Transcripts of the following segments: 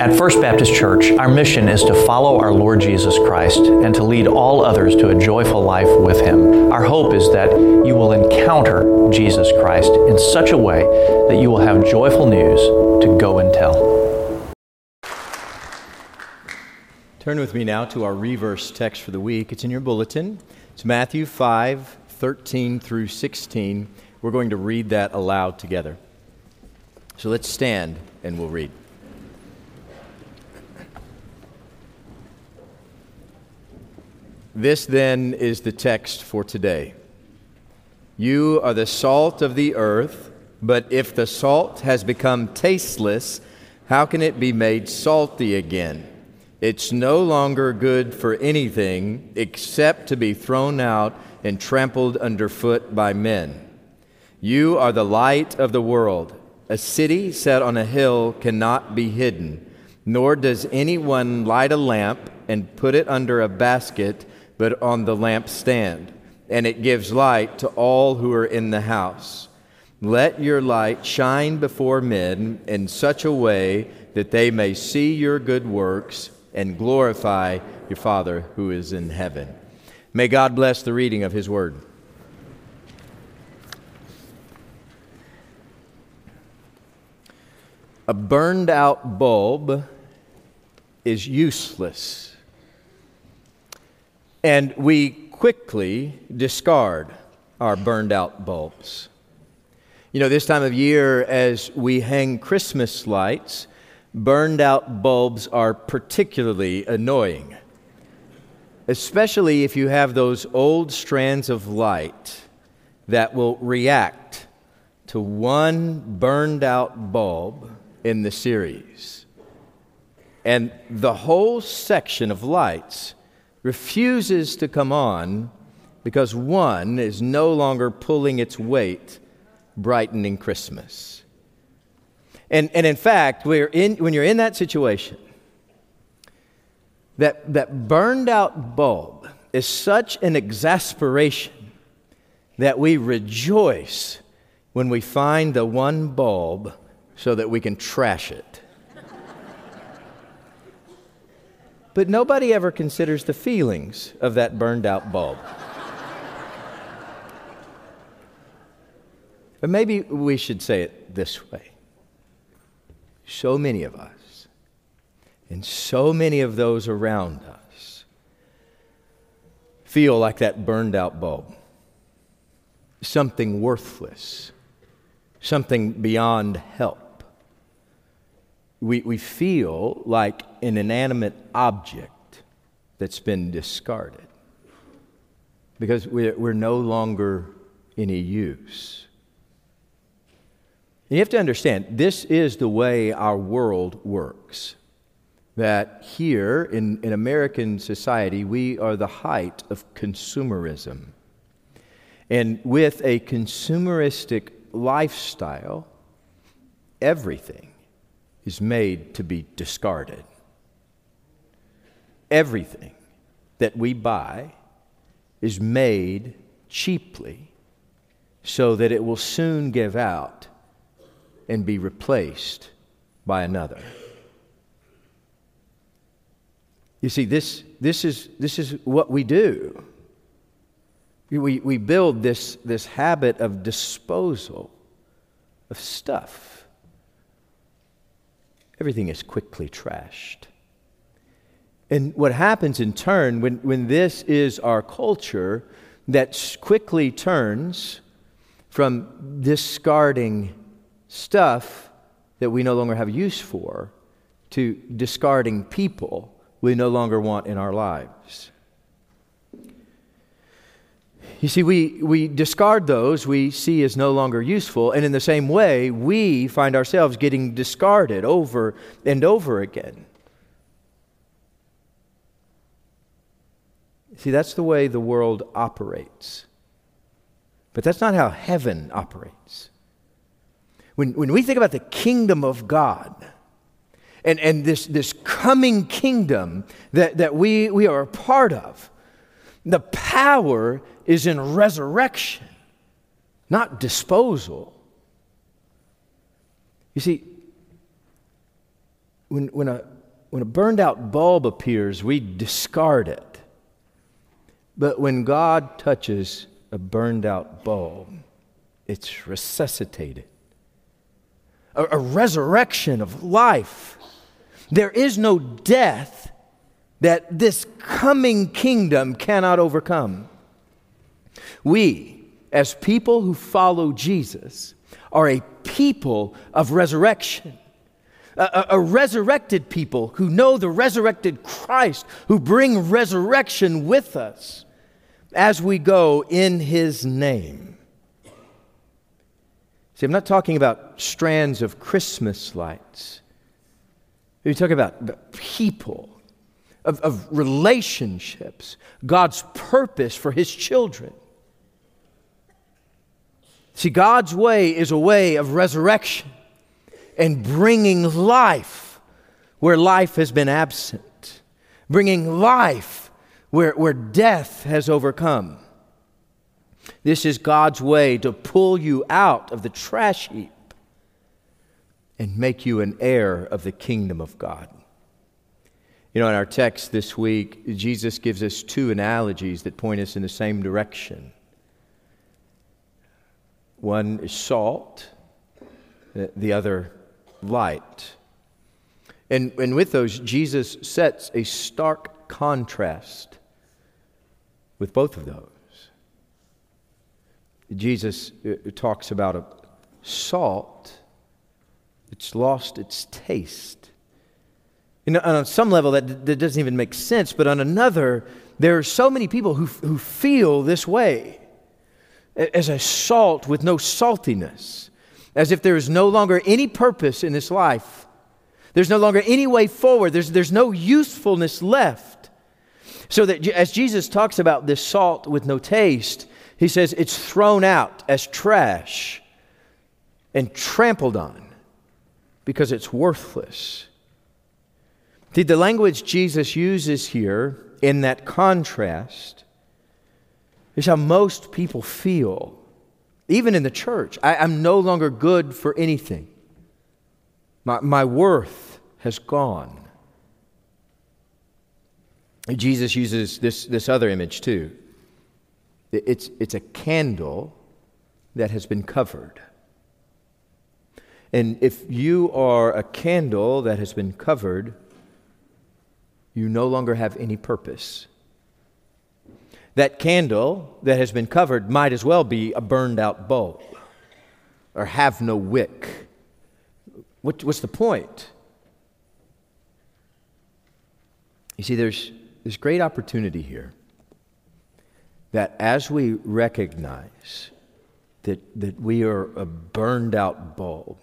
At First Baptist Church, our mission is to follow our Lord Jesus Christ and to lead all others to a joyful life with Him. Our hope is that you will encounter Jesus Christ in such a way that you will have joyful news to go and tell. Turn with me now to our Re:Verse text for the week. It's in your bulletin. It's Matthew 5 13 through 16. We're going to read that aloud together. So let's stand and we'll read. This then is the text for today. You are the salt of the earth, but if the salt has become tasteless, how can it be made salty again? It's no longer good for anything except to be thrown out and trampled underfoot by men. You are the light of the world. A city set on a hill cannot be hidden, nor does anyone light a lamp and put it under a basket but on the lampstand, and it gives light to all who are in the house. Let your light shine before men in such a way that they may see your good works and glorify your Father who is in heaven. May God bless the reading of his word. A burned out bulb is useless and we quickly discard our burned out bulbs. You know, this time of year, as we hang Christmas lights, burned out bulbs are particularly annoying, especially if you have those old strands of light that will react to one burned out bulb in the series. And the whole section of lights refuses to come on because one is no longer pulling its weight brightening Christmas. And, and in fact, we're in, when you're in that situation, that, that burned out bulb is such an exasperation that we rejoice when we find the one bulb so that we can trash it. But nobody ever considers the feelings of that burned out bulb. but maybe we should say it this way. So many of us, and so many of those around us, feel like that burned out bulb. Something worthless, something beyond help we, we feel like an inanimate object that's been discarded because we're, we're no longer any use. And you have to understand, this is the way our world works. That here in, in American society, we are the height of consumerism. And with a consumeristic lifestyle, everything is made to be discarded. Everything that we buy is made cheaply so that it will soon give out and be replaced by another. You see, this, this, is, this is what we do. We, we build this, this habit of disposal of stuff everything is quickly trashed. And what happens in turn, when, when this is our culture that quickly turns from discarding stuff that we no longer have use for to discarding people we no longer want in our lives. You see, we, we discard those we see as no longer useful, and in the same way, we find ourselves getting discarded over and over again. See, that's the way the world operates. But that's not how heaven operates. When, when we think about the kingdom of God, and, and this, this coming kingdom that, that we, we are a part of, the power is in resurrection, not disposal. You see, when, when, a, when a burned out bulb appears, we discard it. But when God touches a burned out bulb, it's resuscitated. A, a resurrection of life. There is no death that this coming kingdom cannot overcome. We, as people who follow Jesus, are a people of resurrection. A, a, resurrected people who know the resurrected Christ, who bring resurrection with us as we go in his name. See, I'm not talking about strands of Christmas lights. We talk about people, of, of relationships, God's purpose for his children. See, God's way is a way of resurrection and bringing life where life has been absent, bringing life where, where death has overcome. This is God's way to pull you out of the trash heap and make you an heir of the kingdom of God. You know, in our text this week, Jesus gives us two analogies that point us in the same direction. One is salt, the other light. And, and with those, Jesus sets a stark contrast with both of those. Jesus uh, talks about a salt it's lost its taste. You know, on some level, that, that doesn't even make sense, but on another, there are so many people who, who feel this way as a salt with no saltiness, as if there is no longer any purpose in this life. There's no longer any way forward, there's, there's no usefulness left. So that as Jesus talks about this salt with no taste, he says it's thrown out as trash and trampled on because it's worthless. See, the language Jesus uses here in that contrast is how most people feel, even in the church. I, am no longer good for anything, my, my worth has gone. Jesus uses this, this other image too. It's, it's a candle that has been covered. And if you are a candle that has been covered, you no longer have any purpose. That candle that has been covered might as well be a burned out bulb or have no wick. What, what's the point? You see, there's, there's great opportunity here that as we recognize that, that we are a burned out bulb,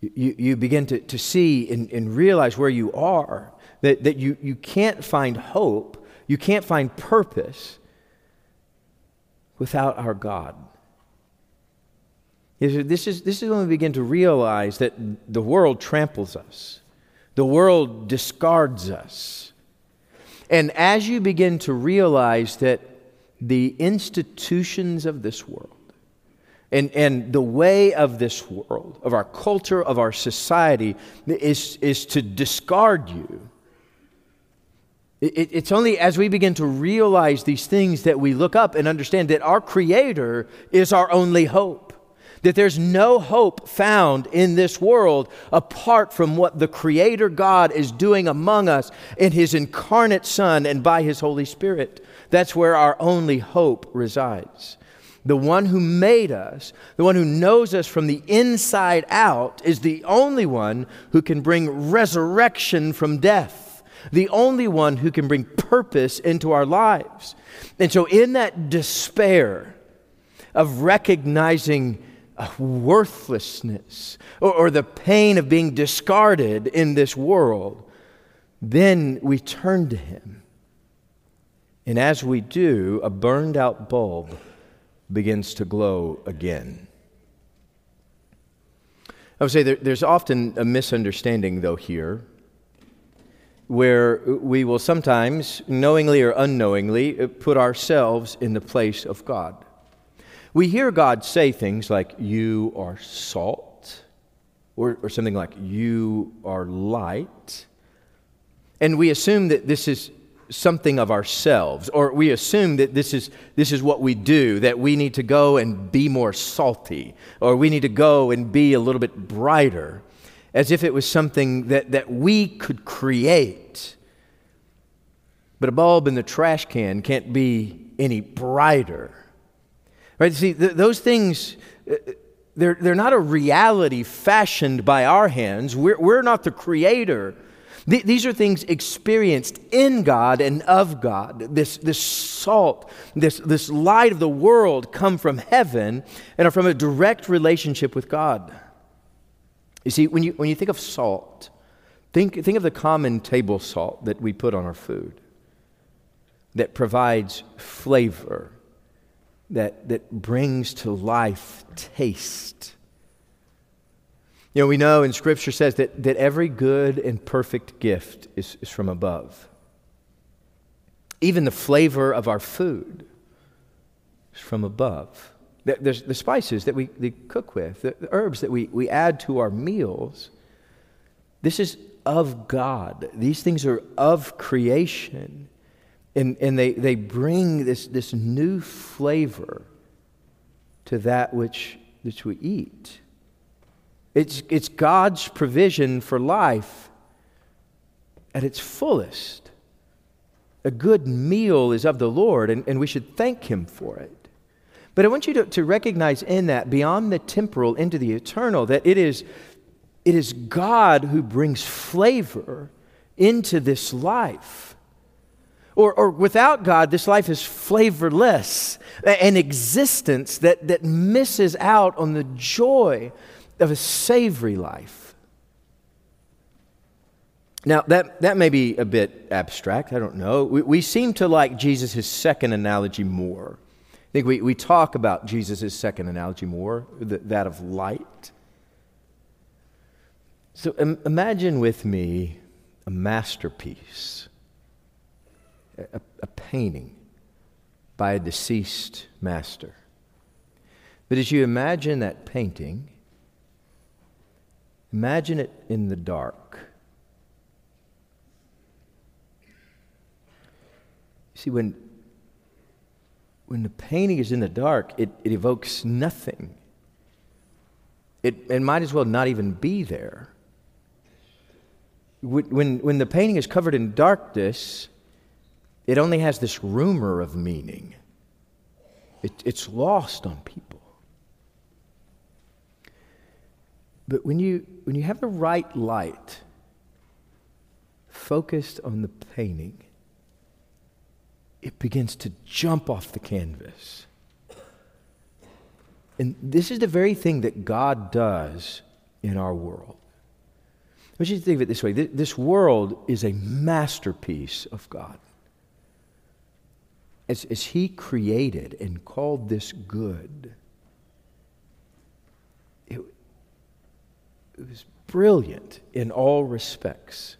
you, you begin to, to see and, and realize where you are, that, that you, you can't find hope, you can't find purpose without our God. This is, this is when we begin to realize that the world tramples us, the world discards us and as you begin to realize that the institutions of this world and, and the way of this world, of our culture, of our society, is, is to discard you. It, it's only as we begin to realize these things that we look up and understand that our Creator is our only hope that there's no hope found in this world apart from what the Creator God is doing among us in His incarnate Son and by His Holy Spirit. That's where our only hope resides. The one who made us, the one who knows us from the inside out, is the only one who can bring resurrection from death, the only one who can bring purpose into our lives. And so, in that despair of recognizing worthlessness or, or the pain of being discarded in this world, then we turn to Him. And as we do, a burned out bulb begins to glow again. I would say there, there's often a misunderstanding, though, here, where we will sometimes, knowingly or unknowingly, uh, put ourselves in the place of God. We hear God say things like, You are salt, or, or something like, You are light. And we assume that this is something of ourselves, or we assume that this is, this is what we do, that we need to go and be more salty, or we need to go and be a little bit brighter, as if it was something that, that we could create. But a bulb in the trash can can't be any brighter. Right? See, th- those things, uh, they're, they're not a reality fashioned by our hands. We're, we're not the creator Th- these are things experienced in God and of God. This, this salt, this, this light of the world come from heaven and are from a direct relationship with God. You see, when you, when you think of salt, think, think of the common table salt that we put on our food that provides flavor, that, that brings to life taste. You know, we know in Scripture says that, that every good and perfect gift is, is from above. Even the flavor of our food is from above. There's the spices that we, cook with, the, the herbs that we, we add to our meals. This is of God. These things are of creation. And, and they, they bring this, this new flavor to that which, which we eat. It's, it's God's provision for life at its fullest. A good meal is of the Lord, and, and we should thank Him for it. But I want you to, to recognize in that, beyond the temporal into the eternal, that it is, it is God who brings flavor into this life. Or, or without God, this life is flavorless, an existence that, that misses out on the joy of a savory life. Now, that, that may be a bit abstract. I don't know. We, we seem to like Jesus' second analogy more. I think we, we talk about Jesus' second analogy more, the, that of light. So Im- imagine with me a masterpiece, a, a painting by a deceased master. But as you imagine that painting, Imagine it in the dark. You see, when, when the painting is in the dark, it, it evokes nothing. It, it might as well not even be there. When, when the painting is covered in darkness, it only has this rumor of meaning. It, it's lost on people. But when you, when you have the right light focused on the painting, it begins to jump off the canvas. And this is the very thing that God does in our world. I want you to think of it this way this world is a masterpiece of God. As, as He created and called this good, it was brilliant in all respects.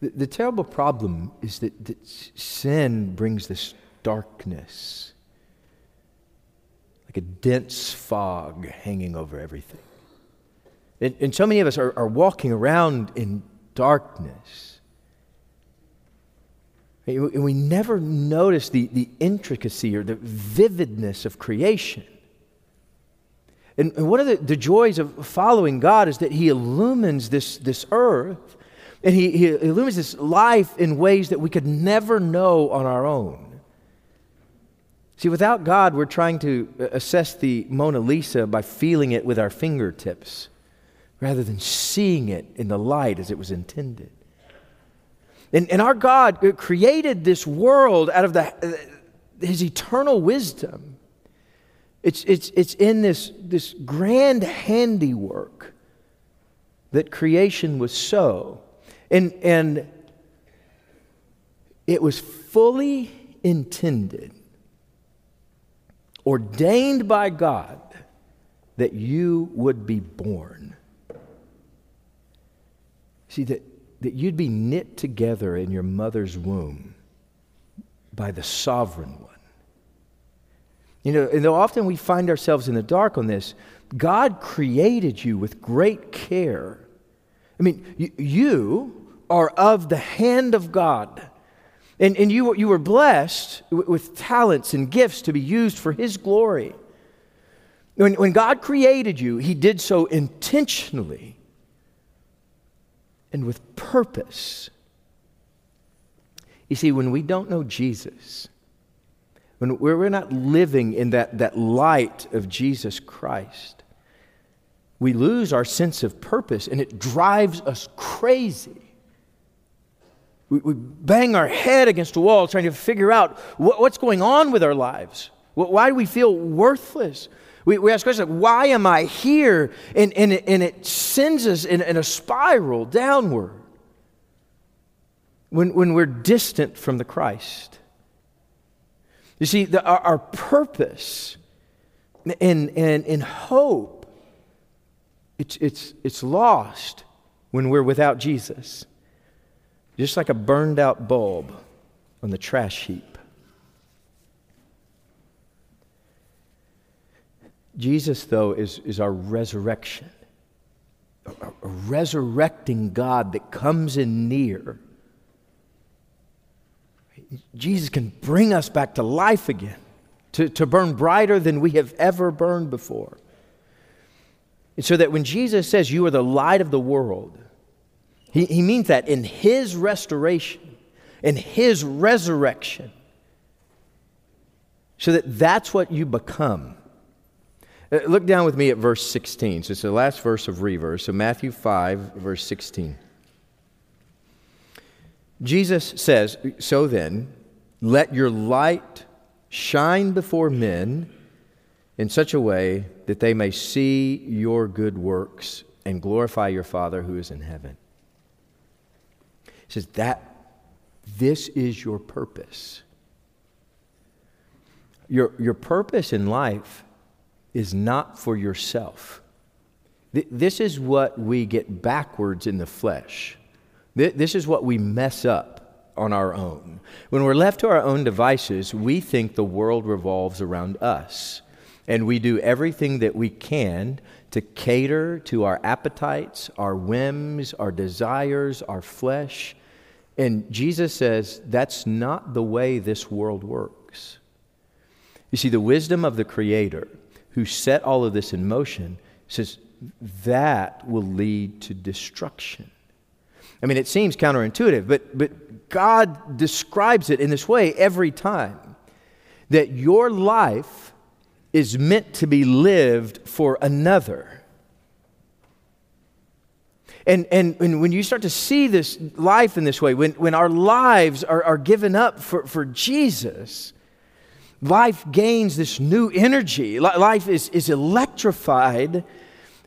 The, the terrible problem is that, that sin brings this darkness, like a dense fog hanging over everything. And, and so many of us are, are walking around in darkness. And we never notice the, the intricacy or the vividness of creation. And, one of the, the joys of following God is that He illumines this, this earth and he, he illumines this life in ways that we could never know on our own. See, without God, we're trying to uh, assess the Mona Lisa by feeling it with our fingertips rather than seeing it in the light as it was intended. And, and our God created this world out of the, uh, his eternal wisdom. It's, it's, it's in this, this grand handiwork that creation was so. And, and it was fully intended, ordained by God, that you would be born. See, that, that you'd be knit together in your mother's womb by the sovereign one. You know, and often we find ourselves in the dark on this, God created you with great care. I mean, you, you are of the hand of God. And, and you, you were blessed with talents and gifts to be used for His glory. When, when God created you, He did so intentionally and with purpose. You see, when we don't know Jesus, when we're not living in that, that light of Jesus Christ, we lose our sense of purpose and it drives us crazy. We, we bang our head against a wall trying to figure out what, what's going on with our lives. Why do we feel worthless? We, we ask questions like, why am I here? And, and, and it sends us in, in a spiral downward when, when we're distant from the Christ. You see, the, our, our purpose and, and, and hope, it's, it's, it's lost when we're without Jesus. Just like a burned out bulb on the trash heap. Jesus, though, is, is our resurrection, a, a resurrecting God that comes in near Jesus can bring us back to life again, to, to burn brighter than we have ever burned before. And so that when Jesus says, You are the light of the world, he, he means that in His restoration, in His resurrection, so that that's what you become. Uh, look down with me at verse 16. So it's the last verse of Re:Verse. So Matthew 5, verse 16. Jesus says, So then, let your light shine before men in such a way that they may see your good works and glorify your Father who is in heaven. He says that this is your purpose. Your, your purpose in life is not for yourself. This is what we get backwards in the flesh. This is what we mess up on our own. When we're left to our own devices, we think the world revolves around us. And we do everything that we can to cater to our appetites, our whims, our desires, our flesh. And Jesus says that's not the way this world works. You see, the wisdom of the Creator who set all of this in motion says that will lead to destruction. I mean, it seems counterintuitive, but, but God describes it in this way every time that your life is meant to be lived for another. And, and, and when you start to see this life in this way, when, when our lives are, are given up for, for Jesus, life gains this new energy. Life is, is electrified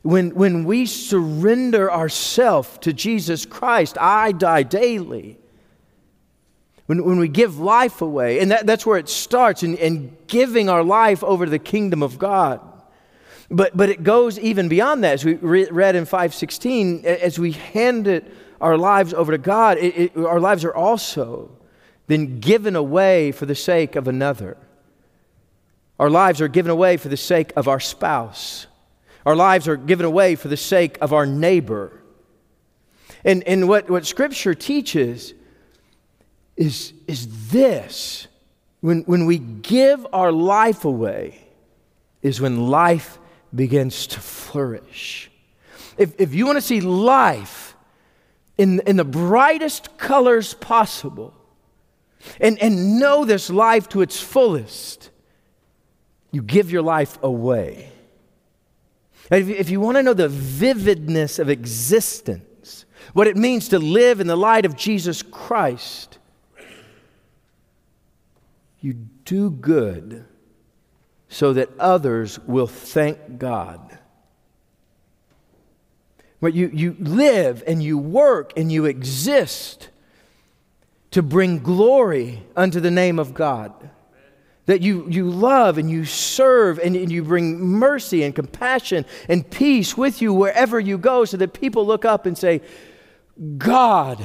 when, when we surrender ourselves to Jesus Christ, I die daily. When, when we give life away, and that, that's where it starts, in, in giving our life over to the kingdom of God. But, but it goes even beyond that, as we re- read in 516, as we hand it, our lives over to God, it, it, our lives are also then given away for the sake of another. Our lives are given away for the sake of our spouse our lives are given away for the sake of our neighbor. And, and what, what Scripture teaches is, is this when, when we give our life away, is when life begins to flourish. If, if you want to see life in, in the brightest colors possible and, and know this life to its fullest, you give your life away. If you, want to know the vividness of existence, what it means to live in the light of Jesus Christ, you do good so that others will thank God. But you, you live and you work and you exist to bring glory unto the name of God that you, you love and you serve and, and you bring mercy and compassion and peace with you wherever you go so that people look up and say, God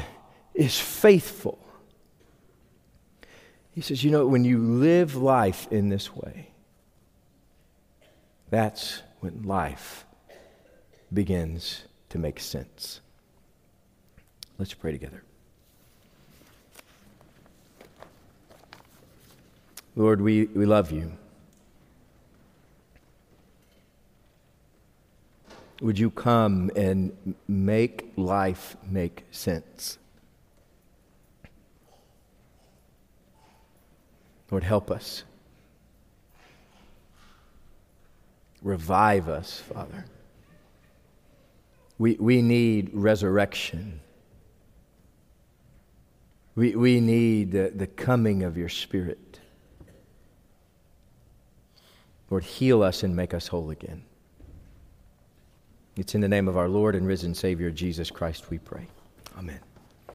is faithful. He says, You know, when you live life in this way, that's when life begins to make sense. Let's pray together. Lord, we, we love you. Would you come and make life make sense? Lord, help us. Revive us, Father. We, we need resurrection. We, we need the, the coming of your Spirit. Lord, heal us and make us whole again. It's in the name of our Lord and risen Savior, Jesus Christ, we pray. Amen.